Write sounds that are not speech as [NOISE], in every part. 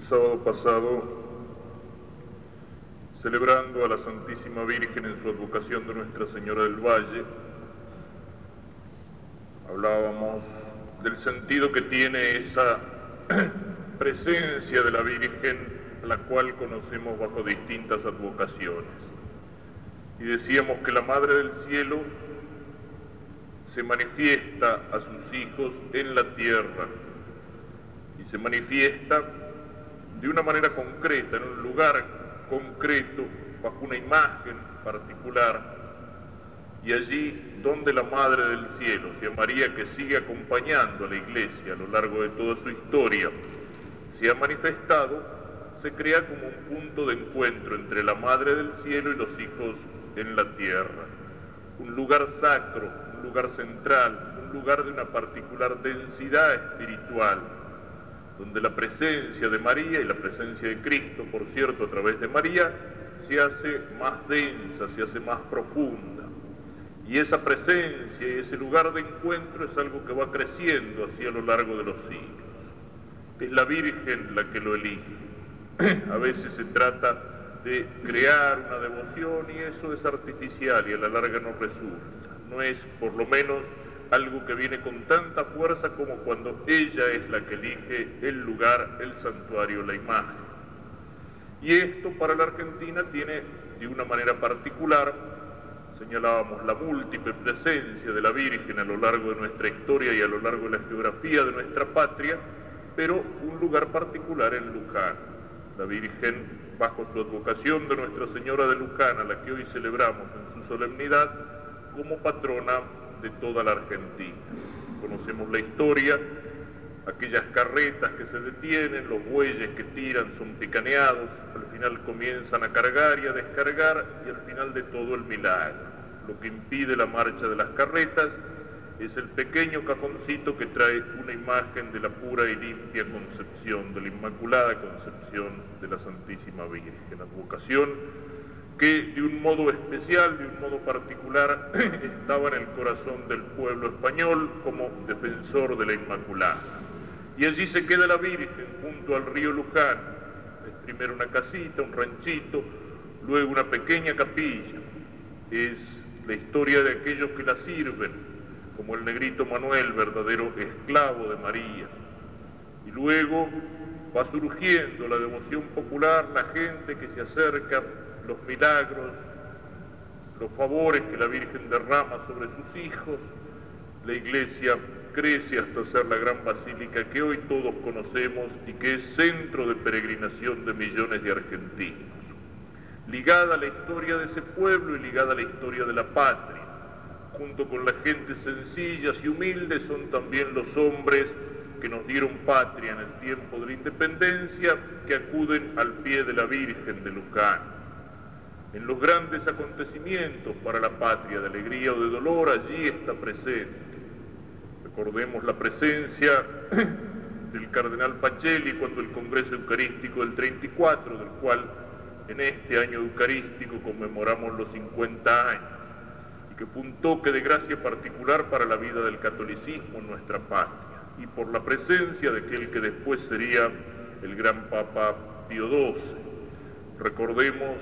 El sábado pasado, celebrando a la Santísima Virgen en su advocación de Nuestra Señora del Valle, hablábamos del sentido que tiene esa [CLEARS THROAT] presencia de la Virgen, la cual conocemos bajo distintas advocaciones. Y decíamos que la Madre del Cielo se manifiesta a sus hijos en la tierra y se manifiesta de una manera concreta, en un lugar concreto, bajo una imagen particular, y allí donde la Madre del Cielo, sea María que sigue acompañando a la Iglesia a lo largo de toda su historia, se ha manifestado, se crea como un punto de encuentro entre la Madre del Cielo y los hijos en la tierra. Un lugar sacro, un lugar central, un lugar de una particular densidad espiritual, donde la presencia de María y la presencia de Cristo, por cierto, a través de María, se hace más densa, se hace más profunda. Y esa presencia y ese lugar de encuentro es algo que va creciendo así a lo largo de los siglos. Es la Virgen la que lo elige. [CLEARS THROAT] A veces se trata de crear una devoción y eso es artificial y a la larga no resulta. No es, por lo menos, algo que viene con tanta fuerza como cuando ella es la que elige el lugar, el santuario, la imagen. Y esto para la Argentina tiene de una manera particular, señalábamos la múltiple presencia de la Virgen a lo largo de nuestra historia y a lo largo de la geografía de nuestra patria, pero un lugar particular en Luján. La Virgen, bajo su advocación de Nuestra Señora de Luján, la que hoy celebramos en su solemnidad, como patrona de toda la Argentina. Conocemos la historia, aquellas carretas que se detienen, los bueyes que tiran son picaneados, al final comienzan a cargar y a descargar y al final de todo el milagro. Lo que impide la marcha de las carretas es el pequeño cajoncito que trae una imagen de la pura y limpia concepción, de la inmaculada concepción de la Santísima Virgen, advocación que de un modo especial, de un modo particular, [CLEARS THROAT] estaba en el corazón del pueblo español como defensor de la Inmaculada. Y allí se queda la Virgen junto al río Luján. Es primero una casita, un ranchito, luego una pequeña capilla. Es la historia de aquellos que la sirven, como el negrito Manuel, verdadero esclavo de María. Y luego va surgiendo la devoción popular, la gente que se acerca los milagros, los favores que la Virgen derrama sobre sus hijos, la iglesia crece hasta ser la gran basílica que hoy todos conocemos y que es centro de peregrinación de millones de argentinos. Ligada a la historia de ese pueblo y ligada a la historia de la patria, junto con la gente sencillas y humildes son también los hombres que nos dieron patria en el tiempo de la independencia, que acuden al pie de la Virgen de Luján en los grandes acontecimientos para la patria, de alegría o de dolor, allí está presente. Recordemos la presencia [CLEARS THROAT] del cardenal Pacelli cuando el Congreso Eucarístico del 34, del cual en este año eucarístico conmemoramos los 50 años, y que fue un toque de gracia particular para la vida del catolicismo en nuestra patria, y por la presencia de aquel que después sería el gran Papa Pío XII. Recordemos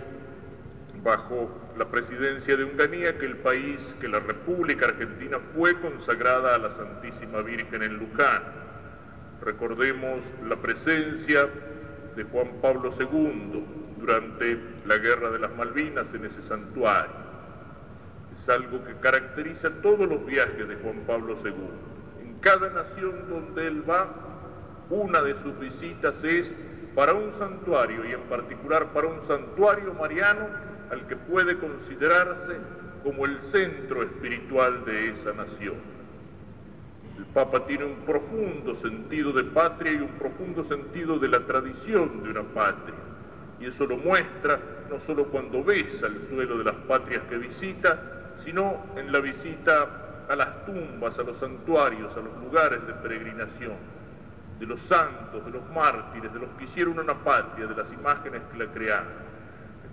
bajo la presidencia de Unganía que el país, que la República Argentina fue consagrada a la Santísima Virgen en Luján. Recordemos la presencia de Juan Pablo II durante la Guerra de las Malvinas en ese santuario. Es algo que caracteriza todos los viajes de Juan Pablo II. En cada nación donde él va, una de sus visitas es para un santuario y en particular para un santuario mariano al que puede considerarse como el centro espiritual de esa nación. El Papa tiene un profundo sentido de patria y un profundo sentido de la tradición de una patria. Y eso lo muestra no solo cuando besa el suelo de las patrias que visita, sino en la visita a las tumbas, a los santuarios, a los lugares de peregrinación, de los santos, de los mártires, de los que hicieron una patria, de las imágenes que la crearon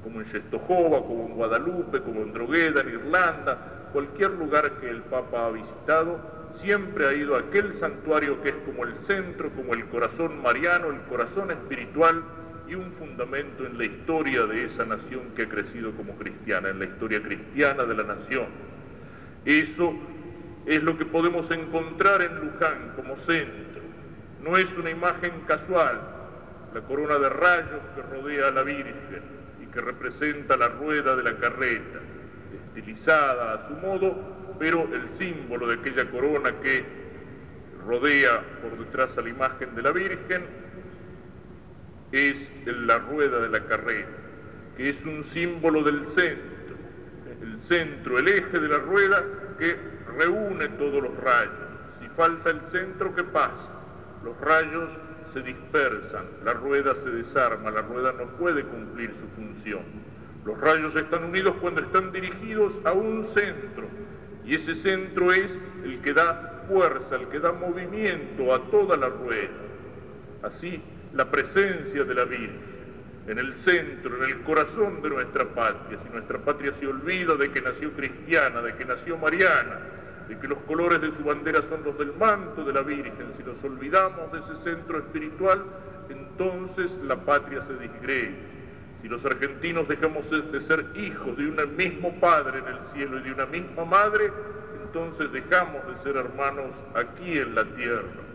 como en Czestochowa, como en Guadalupe, como en Drogheda, en Irlanda, cualquier lugar que el Papa ha visitado, siempre ha ido aquel santuario que es como el centro, como el corazón mariano, el corazón espiritual y un fundamento en la historia de esa nación que ha crecido como cristiana, en la historia cristiana de la nación. Eso es lo que podemos encontrar en Luján como centro. No es una imagen casual, la corona de rayos que rodea a la Virgen que representa la rueda de la carreta, estilizada a su modo, pero el símbolo de aquella corona que rodea por detrás a la imagen de la Virgen es la rueda de la carreta, que es un símbolo del centro, el centro, el eje de la rueda que reúne todos los rayos. Si falta el centro, ¿qué pasa? Los rayos se dispersan, la rueda se desarma, la rueda no puede cumplir su función. Los rayos están unidos cuando están dirigidos a un centro, y ese centro es el que da fuerza, el que da movimiento a toda la rueda. Así, la presencia de la Virgen en el centro, en el corazón de nuestra patria. Si nuestra patria se olvida de que nació cristiana, de que nació mariana, de que los colores de su bandera son los del manto de la Virgen, si nos olvidamos de ese centro espiritual, entonces la patria se disgrega. Si los argentinos dejamos de ser hijos de un mismo Padre en el cielo y de una misma Madre, entonces dejamos de ser hermanos aquí en la tierra.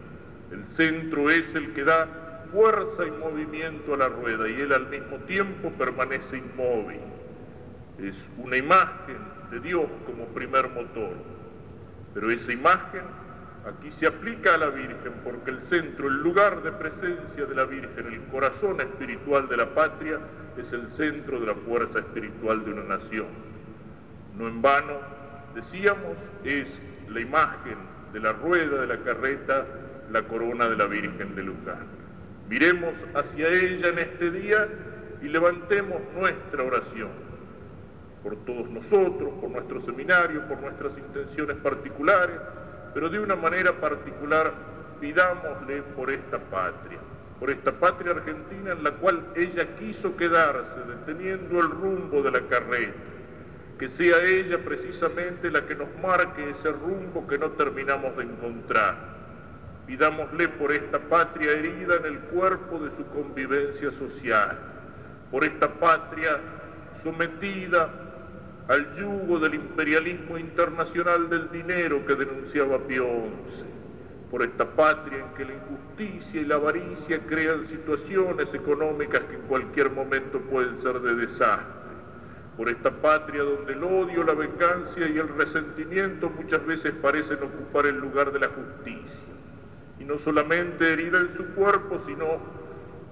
El centro es el que da fuerza y movimiento a la rueda y él al mismo tiempo permanece inmóvil. Es una imagen de Dios como primer motor. Pero esa imagen Aquí se aplica a la Virgen porque el centro, el lugar de presencia de la Virgen, el corazón espiritual de la patria, es el centro de la fuerza espiritual de una nación. No en vano, decíamos, es la imagen de la rueda de la carreta, la corona de la Virgen de Luján. Miremos hacia ella en este día y levantemos nuestra oración por todos nosotros, por nuestro seminario, por nuestras intenciones particulares, pero de una manera particular pidámosle por esta patria, por esta patria argentina en la cual ella quiso quedarse, deteniendo el rumbo de la carreta, que sea ella precisamente la que nos marque ese rumbo que no terminamos de encontrar. Pidámosle por esta patria herida en el cuerpo de su convivencia social, por esta patria sometida al yugo del imperialismo internacional del dinero que denunciaba Pío XI, por esta patria en que la injusticia y la avaricia crean situaciones económicas que en cualquier momento pueden ser de desastre, por esta patria donde el odio, la venganza y el resentimiento muchas veces parecen ocupar el lugar de la justicia, y no solamente herida en su cuerpo, sino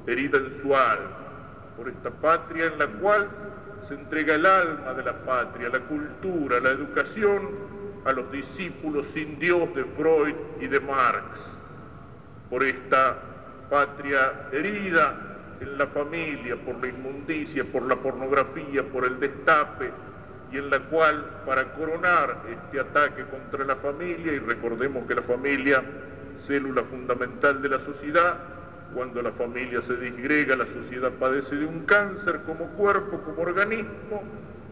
herida en su alma, por esta patria en la cual se entrega el alma de la patria, la cultura, la educación a los discípulos sin Dios de Freud y de Marx. Por esta patria herida en la familia, por la inmundicia, por la pornografía, por el destape, y en la cual, para coronar este ataque contra la familia, y recordemos que la familia, célula fundamental de la sociedad, cuando la familia se disgrega, la sociedad padece de un cáncer como cuerpo, como organismo.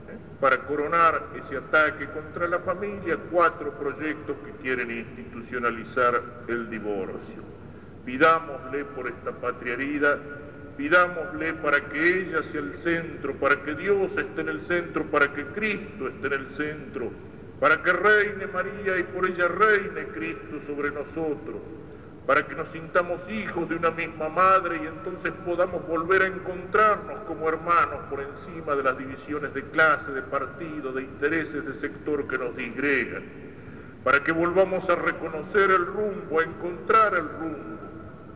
¿eh? Para coronar ese ataque contra la familia, cuatro proyectos que quieren institucionalizar el divorcio. Pidámosle por esta patria herida, pidámosle para que ella sea el centro, para que Dios esté en el centro, para que Cristo esté en el centro, para que reine María y por ella reine Cristo sobre nosotros para que nos sintamos hijos de una misma madre y entonces podamos volver a encontrarnos como hermanos por encima de las divisiones de clase, de partido, de intereses de sector que nos disgregan, para que volvamos a reconocer el rumbo, a encontrar el rumbo,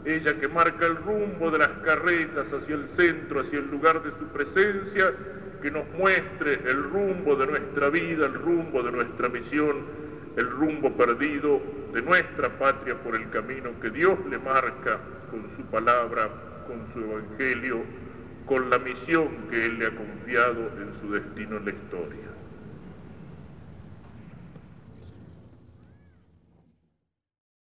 ella que marca el rumbo de las carretas hacia el centro, hacia el lugar de su presencia, que nos muestre el rumbo de nuestra vida, el rumbo de nuestra misión, el rumbo perdido de nuestra patria por el camino que Dios le marca con su palabra, con su evangelio, con la misión que Él le ha confiado en su destino en la historia.